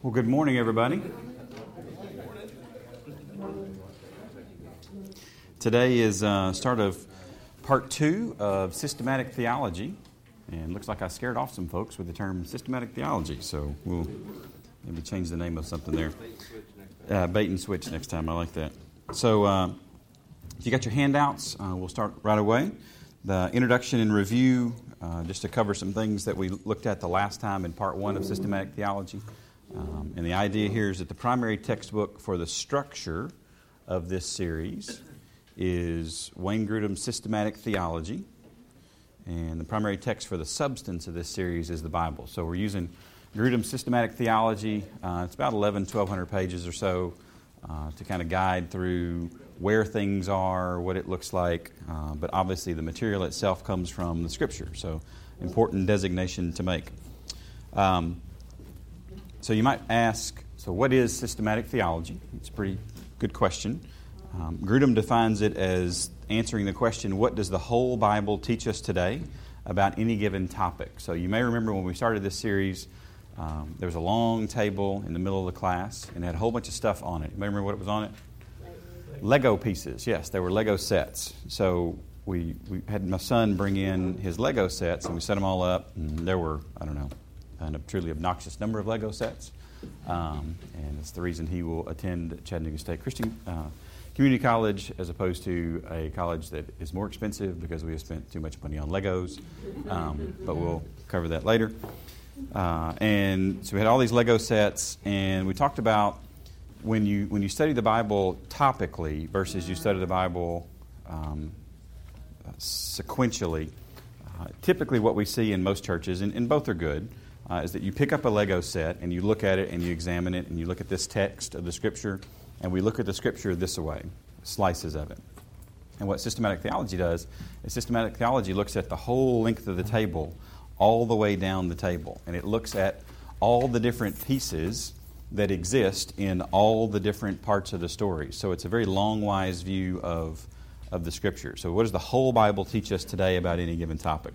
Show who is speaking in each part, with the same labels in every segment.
Speaker 1: Well, good morning, everybody. Today is uh, start of part two of systematic theology, and looks like I scared off some folks with the term systematic theology. So we'll maybe change the name of something there. Uh, bait and switch next time. I like that. So uh, if you got your handouts, uh, we'll start right away. The introduction and review, uh, just to cover some things that we looked at the last time in part one of systematic theology. Um, and the idea here is that the primary textbook for the structure of this series is Wayne Grudem's Systematic Theology. And the primary text for the substance of this series is the Bible. So we're using Grudem's Systematic Theology. Uh, it's about 11, 1,200 pages or so uh, to kind of guide through where things are, what it looks like. Uh, but obviously, the material itself comes from the Scripture. So, important designation to make. Um, so you might ask, so what is systematic theology? It's a pretty good question. Um, Grudem defines it as answering the question, what does the whole Bible teach us today about any given topic? So you may remember when we started this series, um, there was a long table in the middle of the class and it had a whole bunch of stuff on it. You may remember what it was on it? Lego pieces. Yes, there were Lego sets. So we, we had my son bring in his Lego sets and we set them all up. And there were, I don't know, a truly obnoxious number of Lego sets. Um, and it's the reason he will attend Chattanooga State Christian uh, Community College as opposed to a college that is more expensive because we have spent too much money on Legos. Um, but we'll cover that later. Uh, and so we had all these Lego sets, and we talked about when you when you study the Bible topically versus you study the Bible um, sequentially. Uh, typically, what we see in most churches, and, and both are good, uh, is that you pick up a Lego set and you look at it and you examine it and you look at this text of the Scripture, and we look at the Scripture this way, slices of it. And what systematic theology does is systematic theology looks at the whole length of the table, all the way down the table, and it looks at all the different pieces that exist in all the different parts of the story. So it's a very long, wise view of, of the Scripture. So, what does the whole Bible teach us today about any given topic?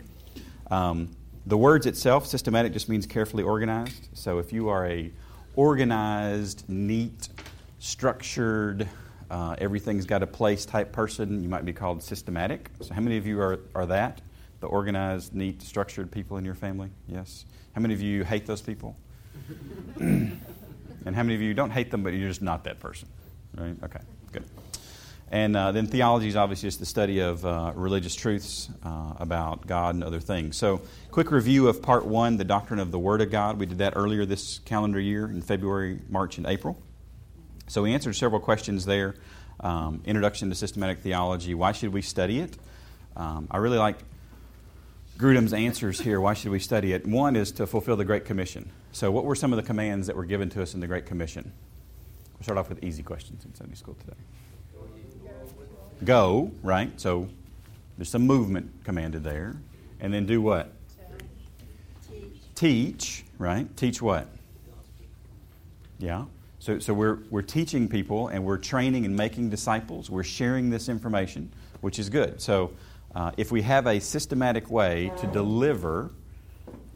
Speaker 1: Um, the words itself, systematic, just means carefully organized. So if you are a organized, neat, structured, uh, everything's got a place type person, you might be called systematic. So how many of you are, are that? The organized, neat, structured people in your family? Yes. How many of you hate those people? and how many of you don't hate them, but you're just not that person? Right? Okay, good. And uh, then theology is obviously just the study of uh, religious truths uh, about God and other things. So, quick review of part one, the doctrine of the Word of God. We did that earlier this calendar year in February, March, and April. So, we answered several questions there. Um, introduction to systematic theology. Why should we study it? Um, I really like Grudem's answers here. Why should we study it? One is to fulfill the Great Commission. So, what were some of the commands that were given to us in the Great Commission? We'll start off with easy questions in Sunday school today go, right? So there's some movement commanded there. And then do what? Teach. Right? Teach what? Yeah. So, so we're, we're teaching people and we're training and making disciples. We're sharing this information, which is good. So uh, if we have a systematic way to deliver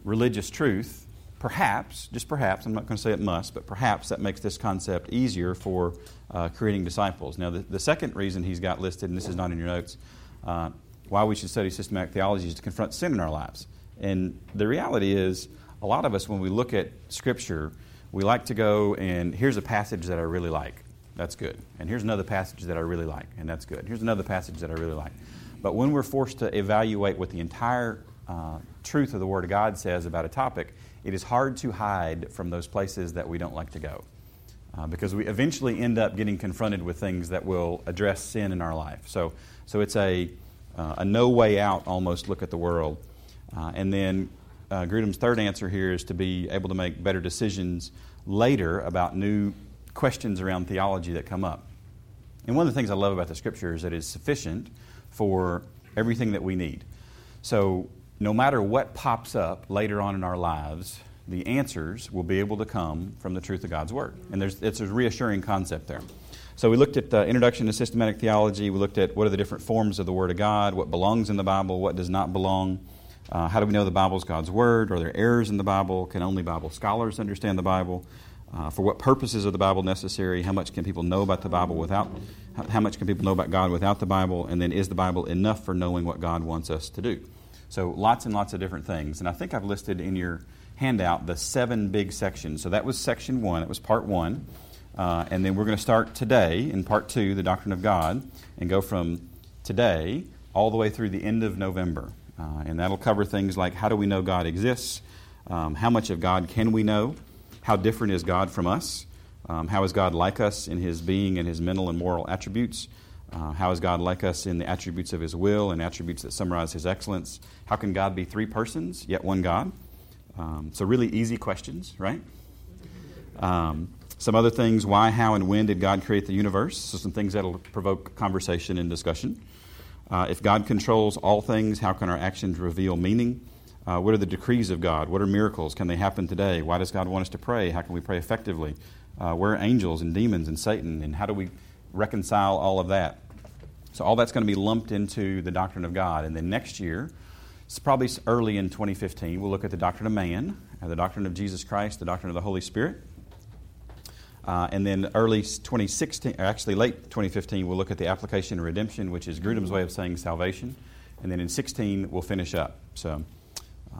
Speaker 1: religious truth, perhaps, just perhaps, I'm not going to say it must, but perhaps that makes this concept easier for uh, creating disciples. Now, the, the, second reason he's got listed, and this is not in your notes, uh, why we should study systematic theology is to confront sin in our lives. And the reality is, a lot of us, when we look at Scripture, we like to go and here's a passage that I really like. That's good. And here's another passage that I really like, and that's good. Here's another passage that I really like. But when we're forced to evaluate what the entire uh, truth of the Word of God says about a topic, it is hard to hide from those places that we don't like to go. Uh, because we eventually end up getting confronted with things that will address sin in our life. So, so it's a, uh, a no way out almost look at the world. Uh, and then uh, Grudem's third answer here is to be able to make better decisions later about new questions around theology that come up. And one of the things I love about the scripture is that it's sufficient for everything that we need. So no matter what pops up later on in our lives, the answers will be able to come from the truth of God's Word. And there's, it's a reassuring concept there. So we looked at the introduction to systematic theology. We looked at what are the different forms of the Word of God, what belongs in the Bible, what does not belong. Uh, how do we know the Bible is God's Word? Are there errors in the Bible? Can only Bible scholars understand the Bible? Uh, for what purposes are the Bible necessary? How much can people know about the Bible without? How much can people know about God without the Bible? And then is the Bible enough for knowing what God wants us to do? So lots and lots of different things. And I think I've listed in your handout the seven big sections. So that was section one. That was part one. Uh, and then we're going to start today in part two, the doctrine of God, and go from today all the way through the end of November. Uh, and that'll cover things like how do we know God exists? Um, how much of God can we know? How different is God from us? Um, how is God like us in his being and his mental and moral attributes? Uh, how is God like us in the attributes of his will and attributes that summarize his excellence? How can God be three persons, yet one God? Um, so, really easy questions, right? Um, some other things why, how, and when did God create the universe? So, some things that'll provoke conversation and discussion. Uh, if God controls all things, how can our actions reveal meaning? Uh, what are the decrees of God? What are miracles? Can they happen today? Why does God want us to pray? How can we pray effectively? Uh, where are angels and demons and Satan? And how do we reconcile all of that? So, all that's going to be lumped into the doctrine of God. And then next year, it's probably early in 2015, we'll look at the doctrine of man, the doctrine of Jesus Christ, the doctrine of the Holy Spirit. Uh, and then early 2016, actually late 2015, we'll look at the application of redemption, which is Grudem's way of saying salvation. And then in 16, we'll finish up. So,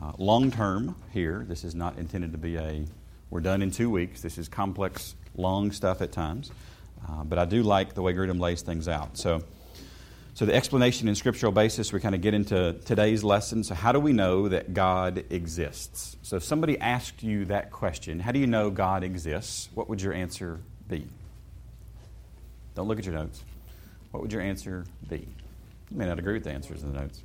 Speaker 1: uh, long term here, this is not intended to be a, we're done in two weeks. This is complex, long stuff at times. Uh, but I do like the way Grudem lays things out. So, so the explanation and scriptural basis, we kind of get into today's lesson. So, how do we know that God exists? So, if somebody asked you that question, how do you know God exists? What would your answer be? Don't look at your notes. What would your answer be? You may not agree with the answers in the notes.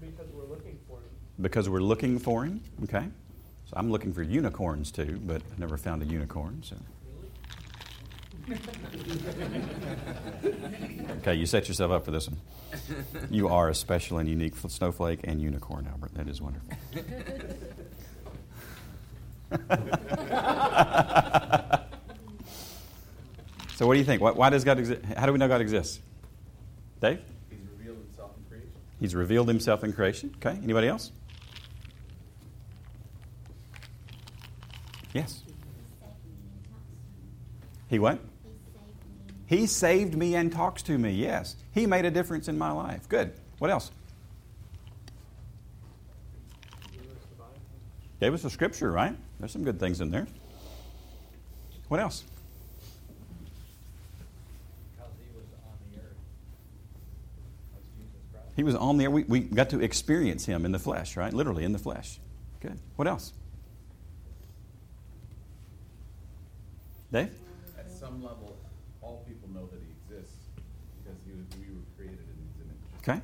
Speaker 1: because we're looking for him. Because we're looking for Him, okay? So I'm looking for unicorns too, but I never found a unicorn. So. okay, you set yourself up for this one. You are a special and unique snowflake and unicorn, Albert. That is wonderful. so, what do you think? Why, why does God exist? How do we know God exists? Dave?
Speaker 2: He's revealed himself in creation.
Speaker 1: He's revealed himself in creation. Okay. Anybody else? Yes. He what? He saved me and talks to me. Yes. He made a difference in my life. Good. What else? Gave us a scripture, right? There's some good things in there. What else? He was on the there. We, we got to experience him in the flesh, right? Literally in the flesh. Good. What else? Dave?
Speaker 2: At some level, all people know that he exists because he was, we were created in his image.
Speaker 1: Okay.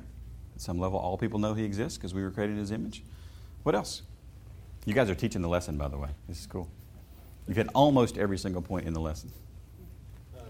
Speaker 1: At some level, all people know he exists because we were created in his image. What else? You guys are teaching the lesson, by the way. This is cool. You've hit almost every single point in the lesson.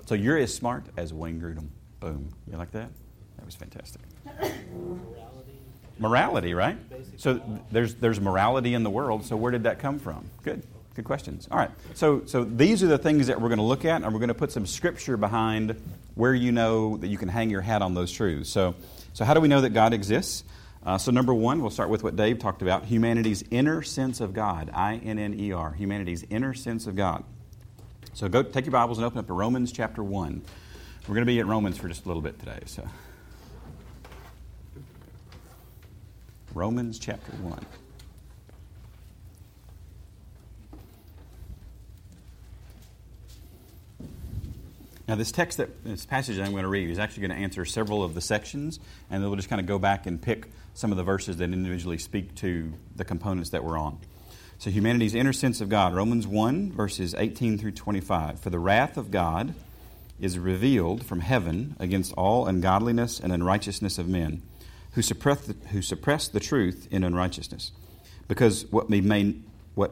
Speaker 1: So you're as smart as Wayne Grudem. Boom. You like that? That was fantastic. Morality. Morality, right? So there's, there's morality in the world. So where did that come from? Good. Good questions. All right. So, so these are the things that we're going to look at, and we're going to put some scripture behind where you know that you can hang your hat on those truths. So, so how do we know that God exists? Uh, so, number one, we'll start with what Dave talked about humanity's inner sense of God. I N N E R. Humanity's inner sense of God. So, go take your Bibles and open up to Romans chapter 1. We're going to be at Romans for just a little bit today. So, Romans chapter 1. Now, this text, that this passage that I'm going to read is actually going to answer several of the sections, and then we'll just kind of go back and pick some of the verses that individually speak to the components that we're on. So, humanity's inner sense of God, Romans 1, verses 18 through 25. For the wrath of God is revealed from heaven against all ungodliness and unrighteousness of men, who suppress the, who suppress the truth in unrighteousness. Because what may, what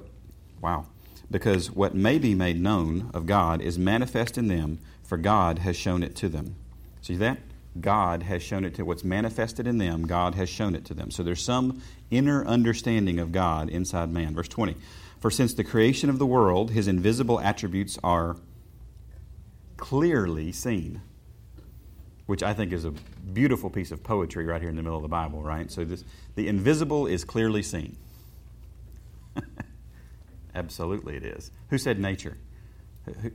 Speaker 1: wow, because what may be made known of God is manifest in them for God has shown it to them. See that? God has shown it to what's manifested in them, God has shown it to them. So there's some inner understanding of God inside man. Verse 20. For since the creation of the world, his invisible attributes are clearly seen. Which I think is a beautiful piece of poetry right here in the middle of the Bible, right? So this, the invisible is clearly seen. Absolutely, it is. Who said nature? Who,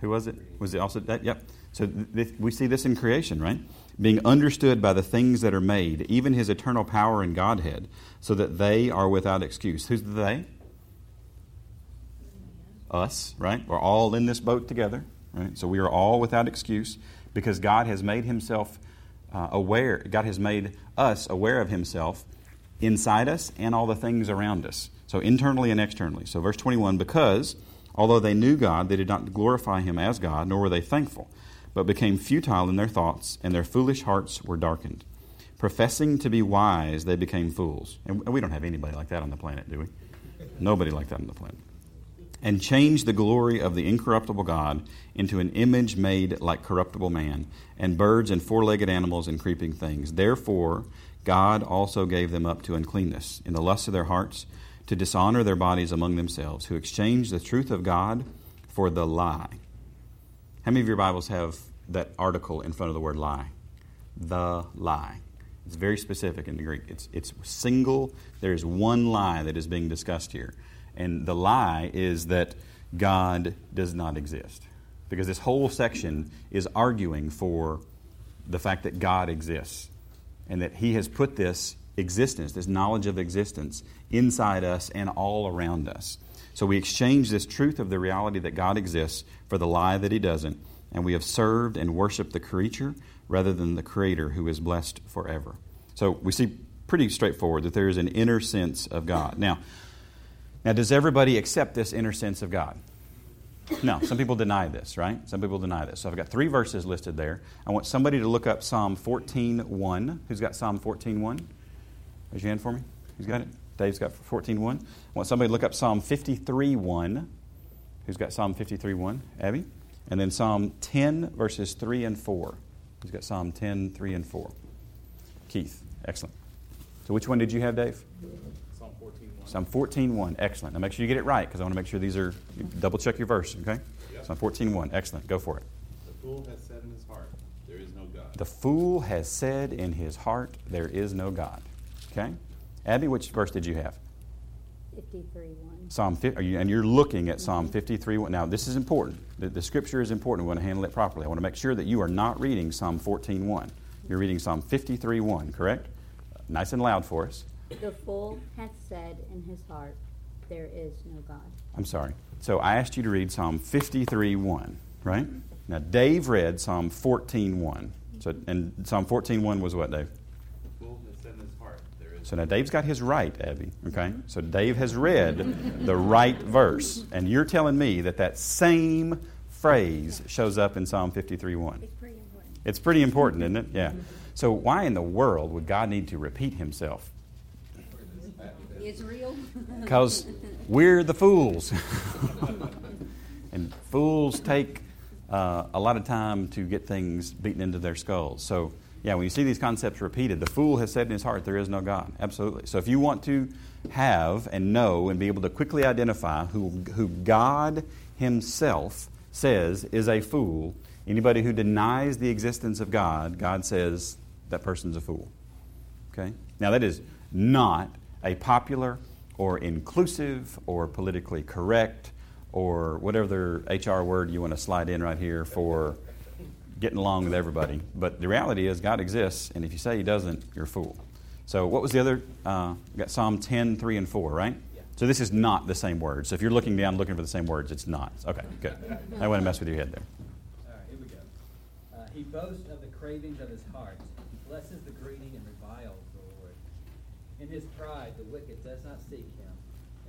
Speaker 1: who was it? Was it also that? Yep. So th- we see this in creation, right? Being understood by the things that are made, even his eternal power and Godhead, so that they are without excuse. Who's the they? Us, right? We're all in this boat together, right? So we are all without excuse because God has made himself uh, aware, God has made us aware of himself inside us and all the things around us. So internally and externally. So verse 21 because although they knew God, they did not glorify him as God, nor were they thankful, but became futile in their thoughts, and their foolish hearts were darkened. Professing to be wise, they became fools. And we don't have anybody like that on the planet, do we? Nobody like that on the planet. And changed the glory of the incorruptible God into an image made like corruptible man, and birds and four legged animals and creeping things. Therefore, God also gave them up to uncleanness in the lust of their hearts to dishonor their bodies among themselves, who exchange the truth of God for the lie. How many of your Bibles have that article in front of the word lie? The lie. It's very specific in the Greek. It's, it's single. There's one lie that is being discussed here. And the lie is that God does not exist. Because this whole section is arguing for the fact that God exists and that He has put this existence, this knowledge of existence, inside us and all around us. So we exchange this truth of the reality that God exists for the lie that He doesn't, and we have served and worshiped the creature rather than the Creator who is blessed forever. So we see pretty straightforward that there is an inner sense of God. Now, now does everybody accept this inner sense of God? No, some people deny this, right? Some people deny this. So I've got three verses listed there. I want somebody to look up Psalm 14.1. Who's got Psalm 14.1? Raise your hand for me. Who's got it? Dave's got 14.1. I want somebody to look up Psalm 53.1. Who's got Psalm 53.1? Abby? And then Psalm 10, verses 3 and 4. Who's got Psalm 10, 3 and 4? Keith. Excellent. So which one did you have, Dave? Psalm 14.1. Excellent. Now make sure you get it right because I want to make sure these are, double check your verse, okay? Yep. Psalm 14.1. Excellent. Go for it.
Speaker 2: The fool has said in his heart, there is no God.
Speaker 1: The fool has said in his heart, there is no God. Okay? Abby, which verse did you have?
Speaker 3: 53.1.
Speaker 1: Psalm, you, and you're looking at Psalm mm-hmm. 53.1. Now, this is important. The, the, scripture is important. We want to handle it properly. I want to make sure that you are not reading Psalm 14.1. You're reading Psalm 53.1, correct? Nice and loud for us.
Speaker 3: The fool hath said in his heart, There is no God.
Speaker 1: I'm sorry. So I asked you to read Psalm 53.1, right? Now, Dave read Psalm 14.1. So, and Psalm 14.1 was what, Dave? So now Dave's got his right, Abby. Okay? So Dave has read the right verse. And you're telling me that that same phrase shows up in Psalm 53.1.
Speaker 3: It's pretty important.
Speaker 1: It's pretty important, isn't it? Yeah. So why in the world would God need to repeat himself?
Speaker 3: Israel?
Speaker 1: Because we're the fools. and fools take uh, a lot of time to get things beaten into their skulls. So, yeah, when you see these concepts repeated, the fool has said in his heart, There is no God. Absolutely. So, if you want to have and know and be able to quickly identify who, who God Himself says is a fool, anybody who denies the existence of God, God says that person's a fool. Okay? Now, that is not a popular or inclusive or politically correct or whatever HR word you want to slide in right here for getting along with everybody. But the reality is, God exists, and if you say He doesn't, you're a fool. So, what was the other? Uh, got Psalm 10, 3, and 4, right? Yeah. So, this is not the same word. So, if you're looking down looking for the same words, it's not. Okay, good. I want to mess with your head there.
Speaker 4: All right, here we go. Uh, he boasts of the cravings of his heart. He blesses the greedy and reviles the Lord. In his pride, the wicked does not seek him.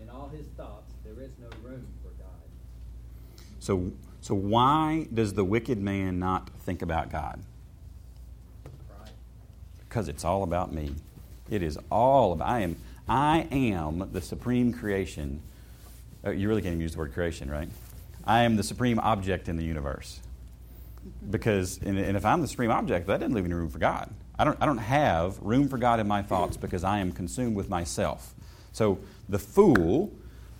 Speaker 4: In all his thoughts, there is no room for God.
Speaker 1: So, so why does the wicked man not think about God? Because it's all about me. It is all about I am I am the supreme creation. Uh, you really can't even use the word creation, right? I am the supreme object in the universe. Because and, and if I'm the supreme object, that doesn't leave any room for God. I don't I don't have room for God in my thoughts because I am consumed with myself. So the fool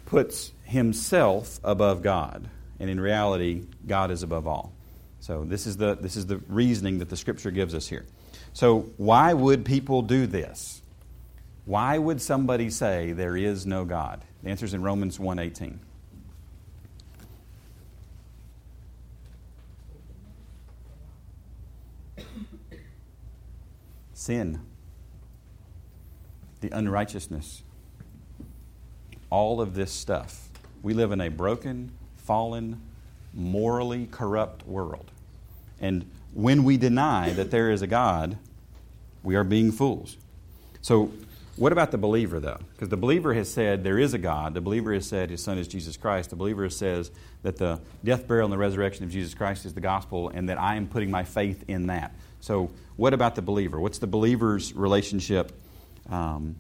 Speaker 1: puts himself above God and in reality, God is above all. So this is the this is the reasoning that the Scripture gives us here. So why would people do this? Why would somebody say there is no God? The answer is in Romans 1:18. Sin, the unrighteousness, all of this stuff. We live in a broken, fallen, morally corrupt world. And when we deny that there is a God, we are being fools. So, what about the believer, though? Because the believer has said there is a God. The believer has said his son is Jesus Christ. The believer says that the death, burial, and the resurrection of Jesus Christ is the gospel, and that I am putting my faith in that. So, what about the believer? What's the believer's relationship um,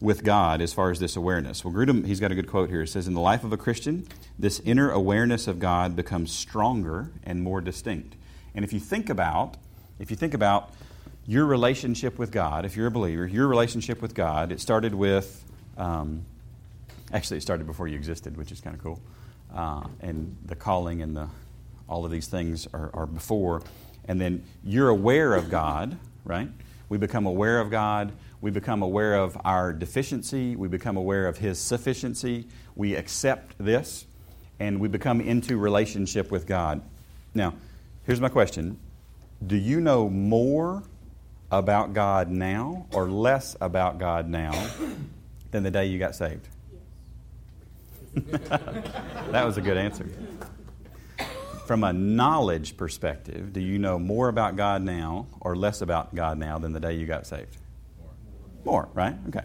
Speaker 1: with God as far as this awareness? Well, Grudem, he's got a good quote here. It says, In the life of a Christian, this inner awareness of God becomes stronger and more distinct. And if you think about, if you think about your relationship with God, if you're a believer, your relationship with God, it started with, um, actually, it started before you existed, which is kind of cool. Uh, and the calling and the, all of these things are, are before. And then you're aware of God, right? We become aware of God. We become aware of our deficiency. We become aware of His sufficiency. We accept this, and we become into relationship with God. Now, here's my question Do you know more about God now or less about God now than the day you got saved? that was a good answer. From a knowledge perspective, do you know more about God now or less about God now than the day you got saved? More, right? Okay.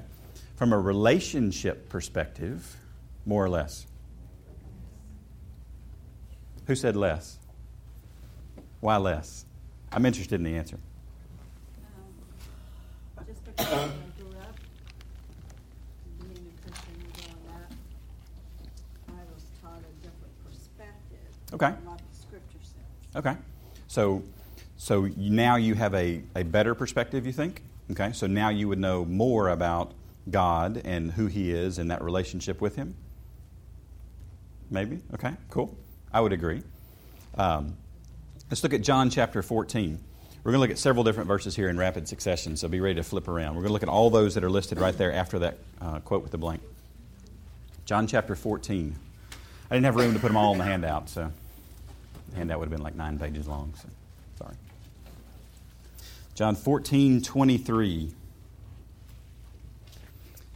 Speaker 1: From a relationship perspective, more or less? Who said less? Why less? I'm interested in the answer.
Speaker 5: Um, Just because I grew up being a Christian and growing up, I was taught a different perspective.
Speaker 1: Okay.
Speaker 5: What the scripture says.
Speaker 1: Okay. So, so now you have a, a better perspective, you think? Okay. So now you would know more about God and who He is and that relationship with Him? Maybe? Okay, cool. I would agree. Um, let's look at John chapter 14. We're going to look at several different verses here in rapid succession, so be ready to flip around. We're going to look at all those that are listed right there after that uh, quote with the blank. John chapter 14. I didn't have room to put them all in the handout, so the handout would have been like nine pages long, so. John 14, 23.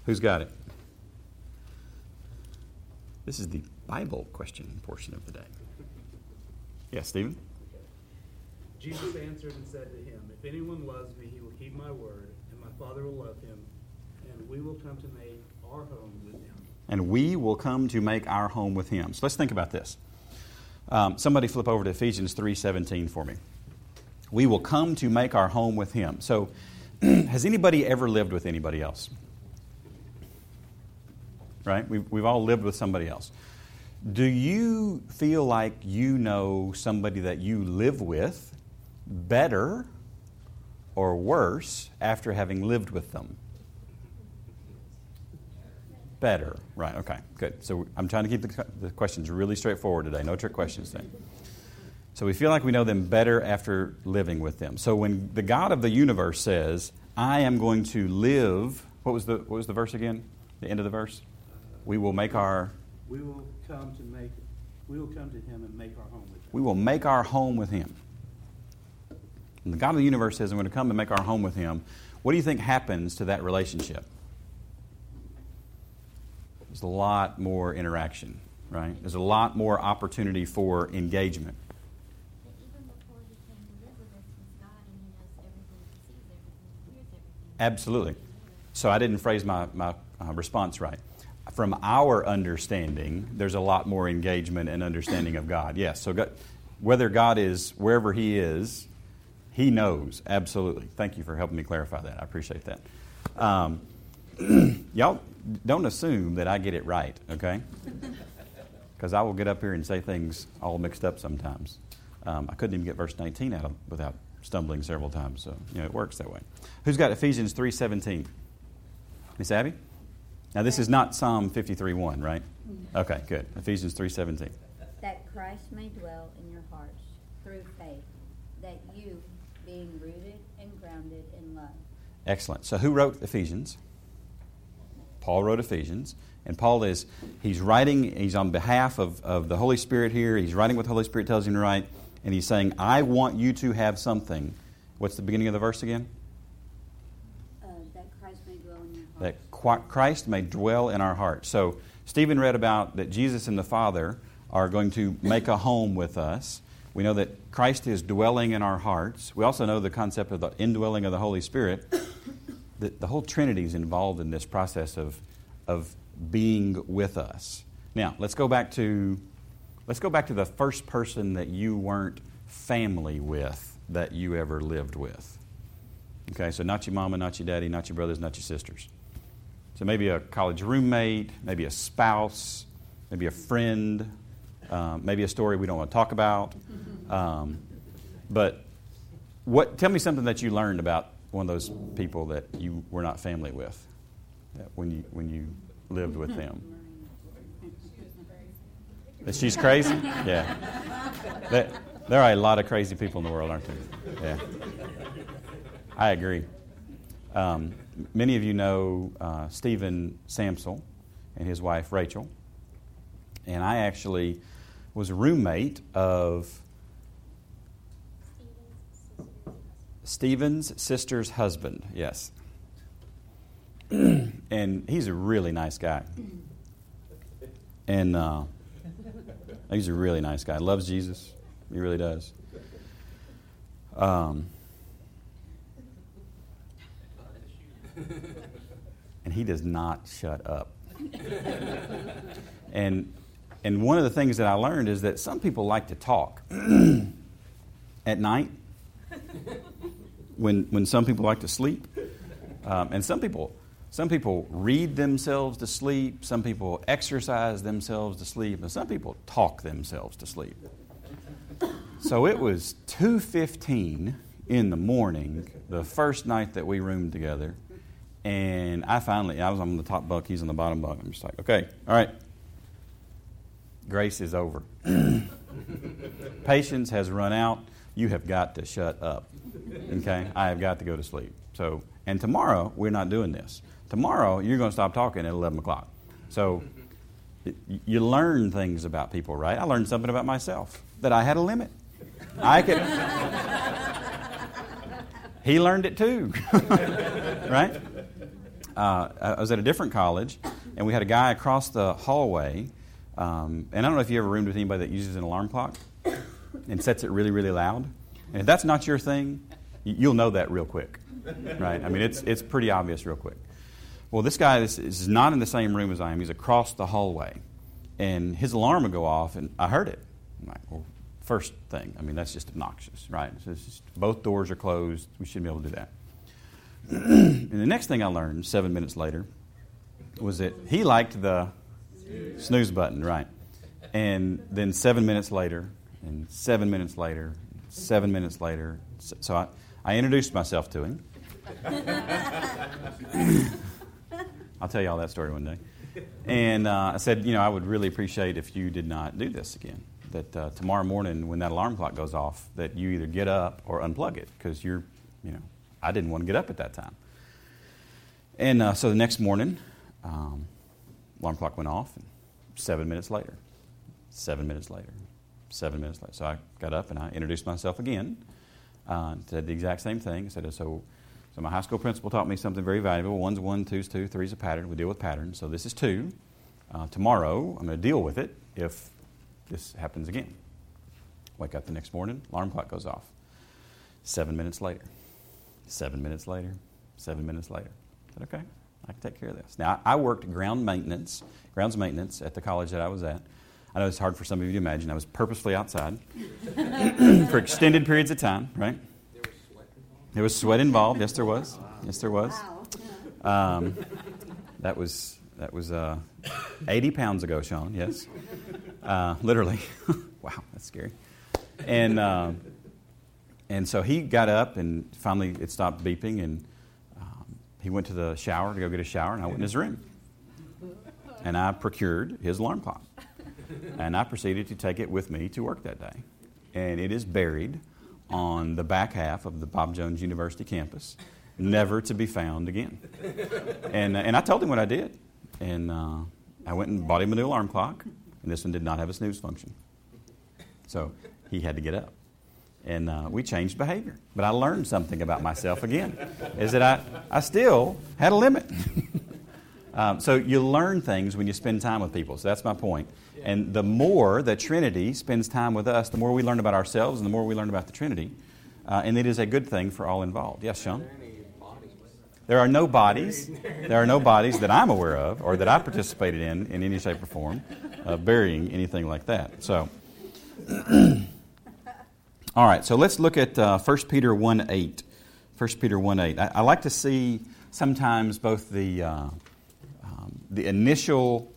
Speaker 1: Who's got it? This is the Bible question portion of the day. Yes, Stephen?
Speaker 6: Jesus answered and said to him, If anyone loves me, he will keep my word, and my Father will love him, and we will come to make our home with him.
Speaker 1: And we will come to make our home with him. So let's think about this. Um, somebody flip over to Ephesians 3.17 for me. We will come to make our home with him. So has anybody ever lived with anybody else? Right? We've, we've all lived with somebody else. Do you feel like you know somebody that you live with better or worse after having lived with them? Better. Right, okay, good. So I'm trying to keep the, the questions really straightforward today. No trick questions today. So we feel like we know them better after living with them. So when the God of the universe says, I am going to live, what was the, what was the verse again? The end of the verse? We will make our
Speaker 6: We will come to make, we will come to him and make our home with him.
Speaker 1: we will make our home with him. And the God of the universe says, I'm going to come and make our home with him. What do you think happens to that relationship? There's a lot more interaction, right? There's a lot more opportunity for engagement.
Speaker 7: But even before he came to live with us, he's God and he knows everything, he sees everything, he hears everything.
Speaker 1: Absolutely. So I didn't phrase my, my uh, response right. From our understanding, there's a lot more engagement and understanding of God. Yes. So God, whether God is wherever He is, He knows. Absolutely. Thank you for helping me clarify that. I appreciate that. Um, y'all don't assume that I get it right, okay? Because I will get up here and say things all mixed up sometimes. Um, I couldn't even get verse 19 out of, without stumbling several times. So you know it works that way. Who's got Ephesians 3:17? Miss Abby. Now this is not Psalm 53:1, right? Okay, good. Ephesians 3:17.
Speaker 3: That Christ may dwell in your hearts through faith, that you, being rooted and grounded in love.
Speaker 1: Excellent. So who wrote Ephesians? Paul wrote Ephesians. And Paul is, he's writing, he's on behalf of, of the Holy Spirit here. He's writing what the Holy Spirit tells him to write. And he's saying, I want you to have something. What's the beginning of the verse again?
Speaker 3: Uh, that Christ may dwell in your hearts.
Speaker 1: That Christ may dwell in our hearts. So, Stephen read about that Jesus and the Father are going to make a home with us. We know that Christ is dwelling in our hearts. We also know the concept of the indwelling of the Holy Spirit. The, the whole Trinity is involved in this process of, of being with us. Now, let's go back to let's go back to the first person that you weren't family with that you ever lived with. Okay, so not your mama, not your daddy, not your brothers, not your sisters. So maybe a college roommate, maybe a spouse, maybe a friend, um, maybe a story we don't want to talk about. Um, but what? Tell me something that you learned about one of those people that you were not family with, when you when you lived with them. That she's crazy? Yeah. There are a lot of crazy people in the world, aren't there? Yeah. I agree. Um, many of you know uh, Stephen Samsel and his wife Rachel. And I actually was a roommate of Stephen's sister's husband, yes. and he's a really nice guy. And uh, he's a really nice guy. Loves Jesus. He really does. Um, and he does not shut up. and and one of the things that I learned is that some people like to talk at night when when some people like to sleep, um, and some people some people read themselves to sleep, some people exercise themselves to sleep, and some people talk themselves to sleep. So it was 2:15 in the morning the first night that we roomed together, and I finally I was on the top bunk, he's on the bottom bunk. I'm just like, okay, all right, grace is over. Patience has run out. You have got to shut up. Okay, I have got to go to sleep. So, and tomorrow we're not doing this. Tomorrow you're going to stop talking at 11 o'clock. So, you learn things about people, right? I learned something about myself that I had a limit. I could. he learned it too, right? Uh, I was at a different college, and we had a guy across the hallway. Um, and I don't know if you ever roomed with anybody that uses an alarm clock and sets it really, really loud. And if that's not your thing, you'll know that real quick, right? I mean, it's, it's pretty obvious real quick. Well, this guy is, is not in the same room as I am. He's across the hallway. And his alarm would go off, and I heard it. I'm like, well, first thing, I mean, that's just obnoxious, right? So just, both doors are closed. We shouldn't be able to do that. and the next thing I learned, seven minutes later, was that he liked the snooze button, right? And then seven minutes later, and seven minutes later, seven minutes later, so I, I introduced myself to him. I'll tell you all that story one day. And uh, I said, you know, I would really appreciate if you did not do this again. That uh, tomorrow morning, when that alarm clock goes off, that you either get up or unplug it because you're, you know, I didn't want to get up at that time. And uh, so the next morning, um, alarm clock went off. And seven minutes later, seven minutes later, seven minutes later. So I got up and I introduced myself again. Uh, said the exact same thing. I said, so so my high school principal taught me something very valuable. One's one, two's two, three's a pattern. We deal with patterns. So this is two. Uh, tomorrow, I'm going to deal with it if this happens again. Wake up the next morning, alarm clock goes off. Seven minutes later, seven minutes later, seven minutes later. Okay, I can take care of this. Now, I worked ground maintenance, grounds maintenance at the college that I was at. I know it's hard for some of you to imagine. I was purposefully outside for extended periods of time, right? There was sweat involved. Yes, there was. Yes, there was. Um, that was that was uh, 80 pounds ago, Sean. Yes, uh, literally. wow, that's scary. And uh, and so he got up, and finally it stopped beeping, and um, he went to the shower to go get a shower, and I went in his room, and I procured his alarm clock, and I proceeded to take it with me to work that day, and it is buried on the back half of the Bob Jones University campus, never to be found again. And, and I told him what I did. and uh, I went and bought him a new alarm clock, and this one did not have a snooze function. So he had to get up. And uh, we changed behavior. But I learned something about myself again, is that I, I still had a limit. um, so you learn things when you spend time with people. So that's my point. And the more the Trinity spends time with us, the more we learn about ourselves and the more we learn about the Trinity. Uh, and it is a good thing for all involved. Yes, Sean? There are no bodies. There are no bodies that I'm aware of or that I participated in in any shape or form, uh, burying anything like that. So, all right. So let's look at uh, 1 Peter 1 8. 1 Peter 1 8. I, I like to see sometimes both the, uh, the initial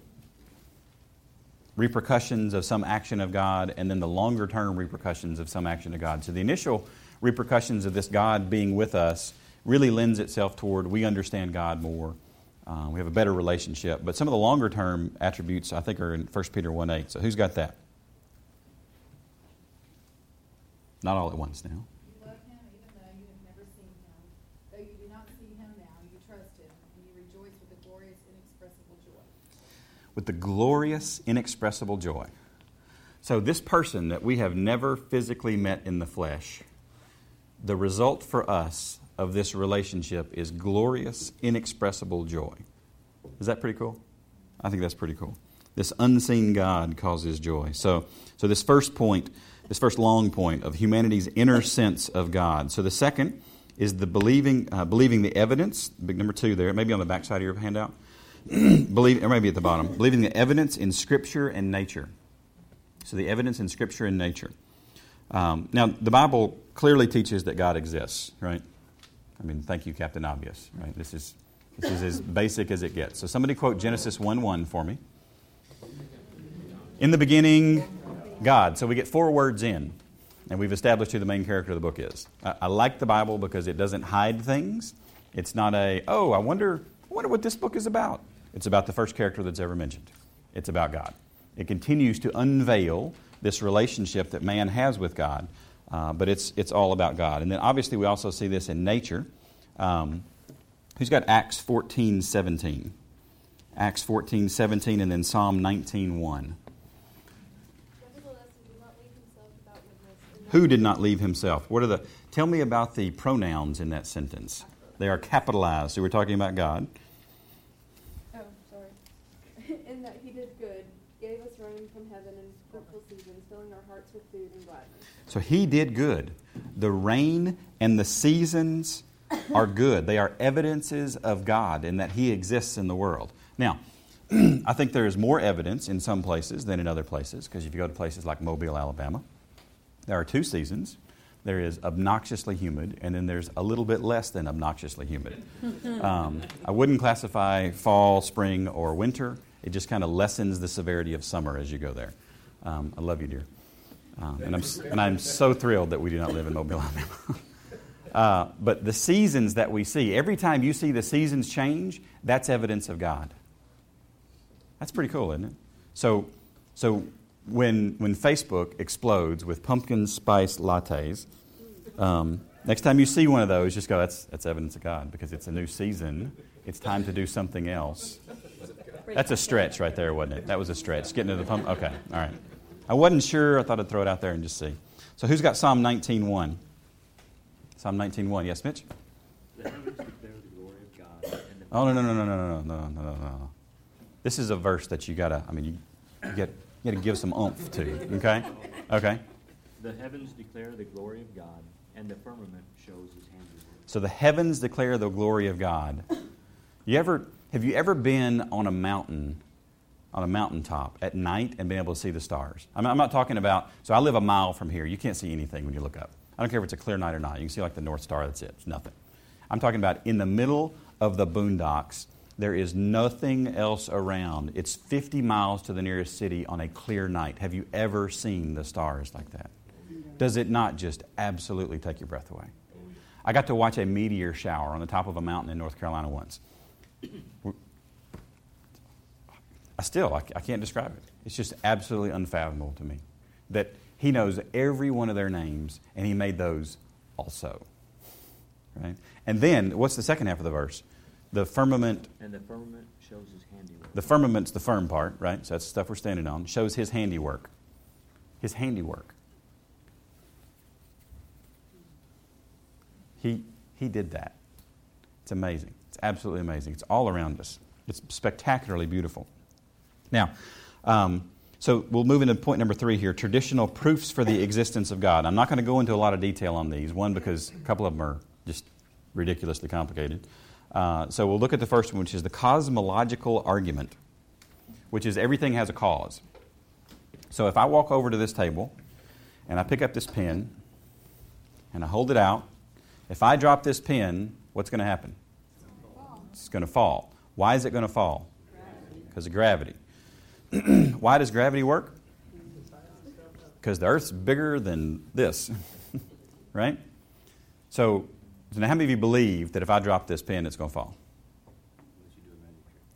Speaker 1: repercussions of some action of God and then the longer term repercussions of some action of God. So the initial repercussions of this God being with us really lends itself toward we understand God more. Uh, we have a better relationship. But some of the longer term attributes, I think, are in 1 Peter 1 8. So who's got that? Not all at once now.
Speaker 8: You love him even though you have never seen him. Though you do not see him now, you trust him, and you rejoice with the glorious, inexpressible joy.
Speaker 1: With the glorious, inexpressible joy. So, this person that we have never physically met in the flesh, the result for us of this relationship is glorious, inexpressible joy. Is that pretty cool? I think that's pretty cool. This unseen God causes joy. So, so this first point, this first long point of humanity's inner sense of God. So the second is the believing, uh, believing the evidence. Big number two there, maybe on the back side of your handout. Believe, or maybe at the bottom. Believing the evidence in Scripture and nature. So the evidence in Scripture and nature. Um, now, the Bible clearly teaches that God exists, right? I mean, thank you, Captain Obvious, right? This is, this is as basic as it gets. So somebody quote Genesis 1 1 for me. In the beginning, God. So we get four words in, and we've established who the main character of the book is. I, I like the Bible because it doesn't hide things. It's not a, oh, I wonder, I wonder what this book is about. It's about the first character that's ever mentioned. It's about God. It continues to unveil this relationship that man has with God, uh, but it's, it's all about God. And then obviously we also see this in nature. Um, who's got Acts 14 17? Acts 14 17 and then Psalm 19 1.
Speaker 7: Nevertheless, he did not leave himself without witness. and
Speaker 1: Who did not leave himself? What are the? Tell me about the pronouns in that sentence. They are capitalized. So we're talking about God.
Speaker 9: Oh, sorry. In that he did good, gave us rain from heaven in fruitful seasons, filling our hearts with food and gladness.
Speaker 1: So he did good. The rain and the seasons are good. They are evidences of God and that he exists in the world. Now, I think there is more evidence in some places than in other places because if you go to places like Mobile, Alabama, there are two seasons. There is obnoxiously humid, and then there's a little bit less than obnoxiously humid. Um, I wouldn't classify fall, spring, or winter. It just kind of lessens the severity of summer as you go there. Um, I love you, dear. Um, and, I'm, and I'm so thrilled that we do not live in Mobile, Alabama. uh, but the seasons that we see, every time you see the seasons change, that's evidence of God. That's pretty cool, isn't it? So, so when, when Facebook explodes with pumpkin spice lattes, um, next time you see one of those, just go, that's, that's evidence of God because it's a new season. It's time to do something else. That's a stretch right there, wasn't it? That was a stretch. Getting to the pump. Okay, all right. I wasn't sure. I thought I'd throw it out there and just see. So who's got Psalm 19.1? Psalm 19.1. Yes, Mitch?
Speaker 10: The heavens declare the glory of God.
Speaker 1: Oh, no, no, no, no, no, no, no, no, no, no. This is a verse that you got to, I mean, you, you get you got to give some oomph to, okay? Okay.
Speaker 10: The heavens declare the glory of God, and the firmament shows his handiwork.
Speaker 1: So the heavens declare the glory of God. You ever have you ever been on a mountain, on a mountaintop at night and been able to see the stars? I'm, I'm not talking about. So I live a mile from here. You can't see anything when you look up. I don't care if it's a clear night or not. You can see like the North Star. That's it. It's nothing. I'm talking about in the middle of the boondocks. There is nothing else around. It's 50 miles to the nearest city on a clear night. Have you ever seen the stars like that? Does it not just absolutely take your breath away? I got to watch a meteor shower on the top of a mountain in North Carolina once. I still, I, I can't describe it. It's just absolutely unfathomable to me that he knows every one of their names and he made those also. Right? And then, what's the second half of the verse? the firmament,
Speaker 10: And the firmament shows his handiwork.
Speaker 1: the firmament's the firm part, right? So that's the stuff we're standing on. Shows his handiwork. His handiwork. He, he did that. It's amazing. It's absolutely amazing. It's all around us. It's spectacularly beautiful. Now, um, so we'll move into point number three here traditional proofs for the existence of God. I'm not going to go into a lot of detail on these. One, because a couple of them are just ridiculously complicated. Uh, so we'll look at the first one, which is the cosmological argument, which is everything has a cause. So if I walk over to this table and I pick up this pen and I hold it out, if I drop this pen, what's going to happen? It's going to fall. Why is it going to fall? Because of gravity. Why does gravity work? Because the Earth's bigger than this, right? So, so now how many of you believe that if I drop this pen, it's going to fall?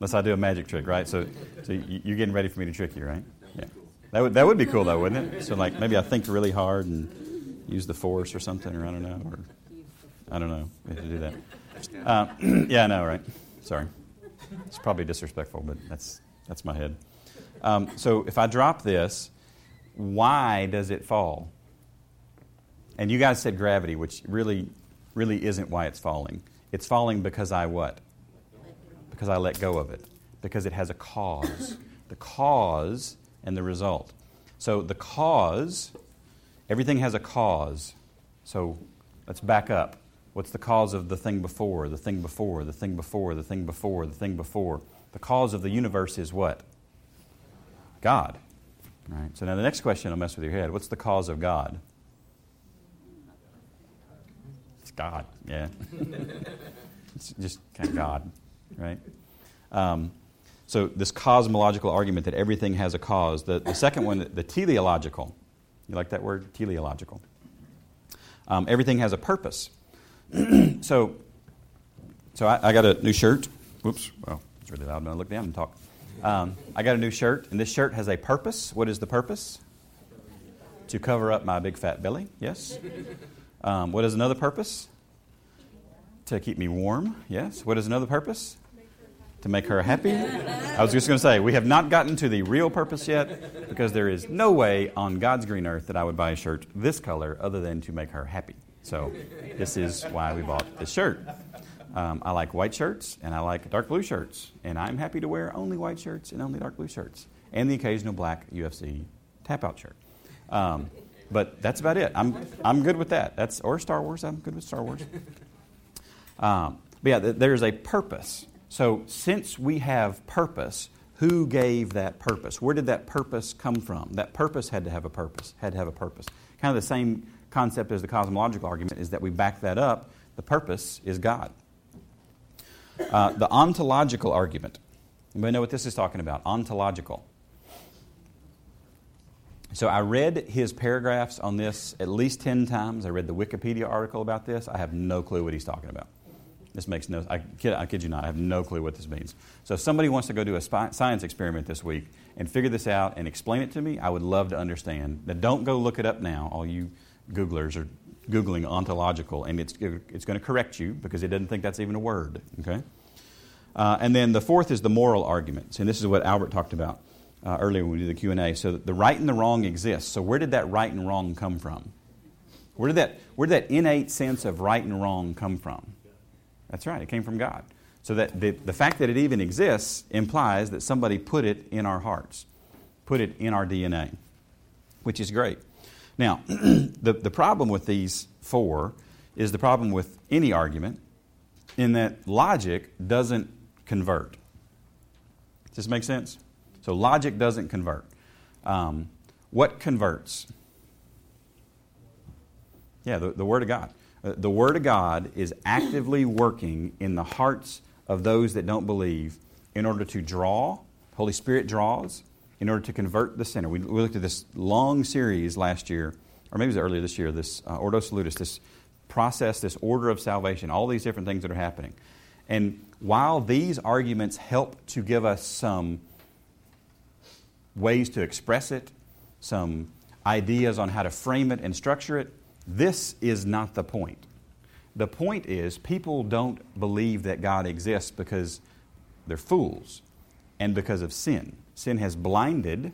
Speaker 1: Unless I do a magic trick, right? So, so you- you're getting ready for me to trick you, right? Yeah. That would, that would be cool, though, wouldn't it? So, like, maybe I think really hard and use the force or something, or I don't know, or I don't know. We have to do that. Uh, yeah, I know, right? Sorry. It's probably disrespectful, but that's, that's my head. Um, so if I drop this, why does it fall? And you guys said gravity, which really, really isn't why it's falling. It's falling because I what? Because I let go of it. Because it has a cause. the cause and the result. So the cause, everything has a cause. So let's back up. What's the cause of the thing before, the thing before, the thing before, the thing before, the thing before? The cause of the universe is what? God. Right. So now the next question will mess with your head. What's the cause of God? It's God. Yeah. it's just kind of God, right? Um, so this cosmological argument that everything has a cause. The, the second one, the teleological. You like that word? Teleological. Um, everything has a purpose. so, so I, I got a new shirt. Whoops. Well, it's really loud. Going to look down and talk. Um, I got a new shirt, and this shirt has a purpose. What is the purpose? To cover up my big fat belly. Yes. Um, what is another purpose? To keep me warm. Yes. What is another purpose? To make her happy. I was just going to say, we have not gotten to the real purpose yet because there is no way on God's green earth that I would buy a shirt this color other than to make her happy. So, this is why we bought this shirt. Um, I like white shirts and I like dark blue shirts, and I'm happy to wear only white shirts and only dark blue shirts, and the occasional black UFC tap out shirt. Um, but that's about it. I'm, I'm good with that. That's or Star Wars. I'm good with Star Wars. Um, but yeah, th- there's a purpose. So since we have purpose, who gave that purpose? Where did that purpose come from? That purpose had to have a purpose. Had to have a purpose. Kind of the same concept as the cosmological argument is that we back that up. The purpose is God. Uh, the ontological argument. Anybody know what this is talking about? Ontological. So I read his paragraphs on this at least 10 times. I read the Wikipedia article about this. I have no clue what he's talking about. This makes no I kid, I kid you not, I have no clue what this means. So if somebody wants to go do a spy, science experiment this week and figure this out and explain it to me, I would love to understand. Now don't go look it up now, all you Googlers are Googling ontological, and it's, it's going to correct you because it doesn't think that's even a word. Okay? Uh, and then the fourth is the moral arguments, and this is what Albert talked about uh, earlier when we did the Q and A. So the right and the wrong exists. So where did that right and wrong come from? Where did that where did that innate sense of right and wrong come from? That's right. It came from God. So that the, the fact that it even exists implies that somebody put it in our hearts, put it in our DNA, which is great. Now, the, the problem with these four is the problem with any argument in that logic doesn't convert. Does this make sense? So logic doesn't convert. Um, what converts? Yeah, the, the Word of God. Uh, the Word of God is actively working in the hearts of those that don't believe in order to draw. Holy Spirit draws in order to convert the sinner. We, we looked at this long series last year, or maybe it was earlier this year, this uh, Ordo Salutis, this process, this order of salvation, all these different things that are happening. And while these arguments help to give us some ways to express it, some ideas on how to frame it and structure it, this is not the point. the point is, people don't believe that God exists because they're fools and because of sin. Sin has blinded,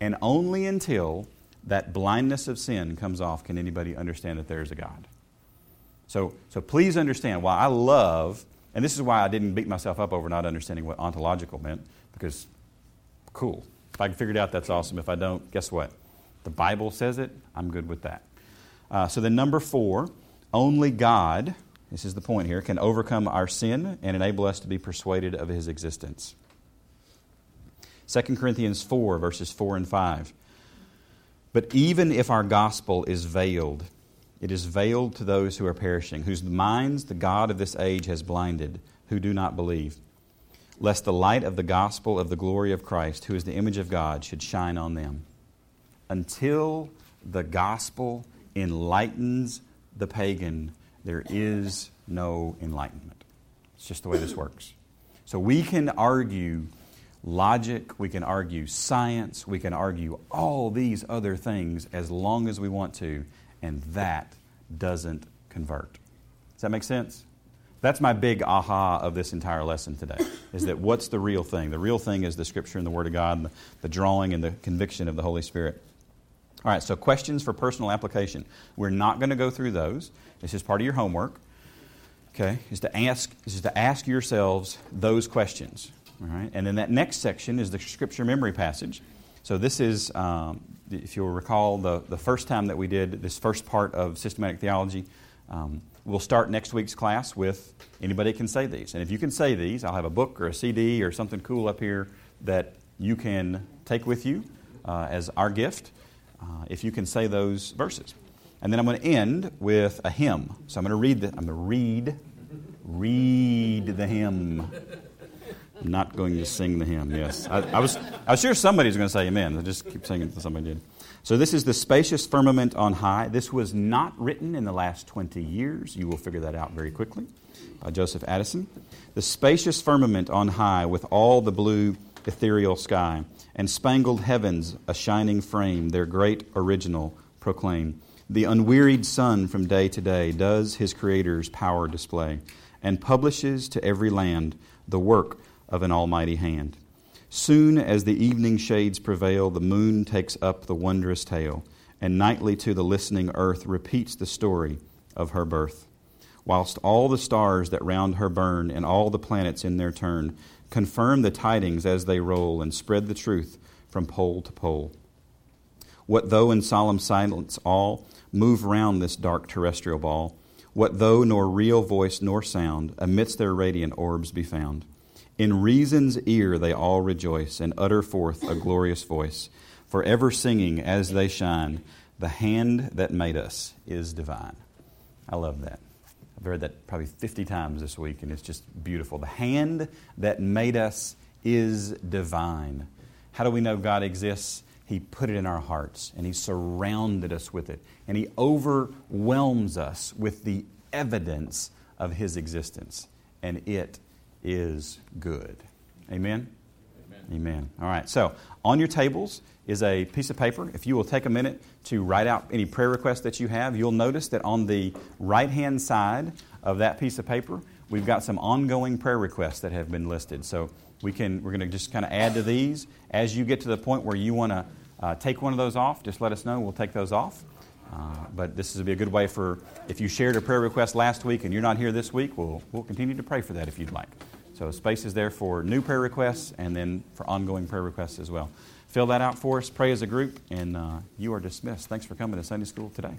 Speaker 1: and only until that blindness of sin comes off can anybody understand that there is a God. So, so please understand why I love, and this is why I didn't beat myself up over not understanding what ontological meant, because cool. If I can figure it out, that's awesome. If I don't, guess what? The Bible says it, I'm good with that. Uh, so then, number four, only God, this is the point here, can overcome our sin and enable us to be persuaded of his existence. 2 Corinthians 4, verses 4 and 5. But even if our gospel is veiled, it is veiled to those who are perishing, whose minds the God of this age has blinded, who do not believe, lest the light of the gospel of the glory of Christ, who is the image of God, should shine on them. Until the gospel enlightens the pagan, there is no enlightenment. It's just the way this works. So we can argue logic, we can argue science, we can argue all these other things as long as we want to, and that doesn't convert. Does that make sense? That's my big aha of this entire lesson today. Is that what's the real thing? The real thing is the Scripture and the Word of God, the, the drawing and the conviction of the Holy Spirit. All right, so questions for personal application. We're not going to go through those. This is part of your homework. Okay, is to ask is to ask yourselves those questions. All right, and then that next section is the scripture memory passage. So this is, um, if you'll recall, the the first time that we did this first part of systematic theology. Um, we'll start next week's class with anybody can say these, and if you can say these, I'll have a book or a CD or something cool up here that you can take with you uh, as our gift uh, if you can say those verses. And then I'm going to end with a hymn. So I'm going to read the, I'm going to read, read the hymn. Not going to sing the hymn, yes. I, I was, I was sure somebody was going to say amen. I just keep singing until somebody did. So this is the spacious firmament on high. This was not written in the last 20 years. You will figure that out very quickly by Joseph Addison. The spacious firmament on high with all the blue ethereal sky and spangled heavens a shining frame, their great original proclaim. The unwearied sun from day to day does his Creator's power display, and publishes to every land the work of an almighty hand. Soon as the evening shades prevail, the moon takes up the wondrous tale, and nightly to the listening earth repeats the story of her birth. Whilst all the stars that round her burn, and all the planets in their turn, confirm the tidings as they roll, and spread the truth from pole to pole. What though in solemn silence all move round this dark terrestrial ball? What though nor real voice nor sound amidst their radiant orbs be found? In reason's ear they all rejoice and utter forth a glorious voice, forever singing as they shine, The hand that made us is divine. I love that. I've heard that probably 50 times this week, and it's just beautiful. The hand that made us is divine. How do we know God exists? He put it in our hearts, and He surrounded us with it, and He overwhelms us with the evidence of His existence, and it is good. Amen? Amen. Amen. All right, so on your tables is a piece of paper. If you will take a minute to write out any prayer requests that you have, you'll notice that on the right hand side of that piece of paper, we've got some ongoing prayer requests that have been listed. So we can, we're going to just kind of add to these. As you get to the point where you want to uh, take one of those off, just let us know. We'll take those off. Uh, but this would be a good way for if you shared a prayer request last week and you're not here this week, we'll, we'll continue to pray for that if you'd like. So space is there for new prayer requests and then for ongoing prayer requests as well fill that out for us, pray as a group, and uh, you are dismissed. Thanks for coming to Sunday school today.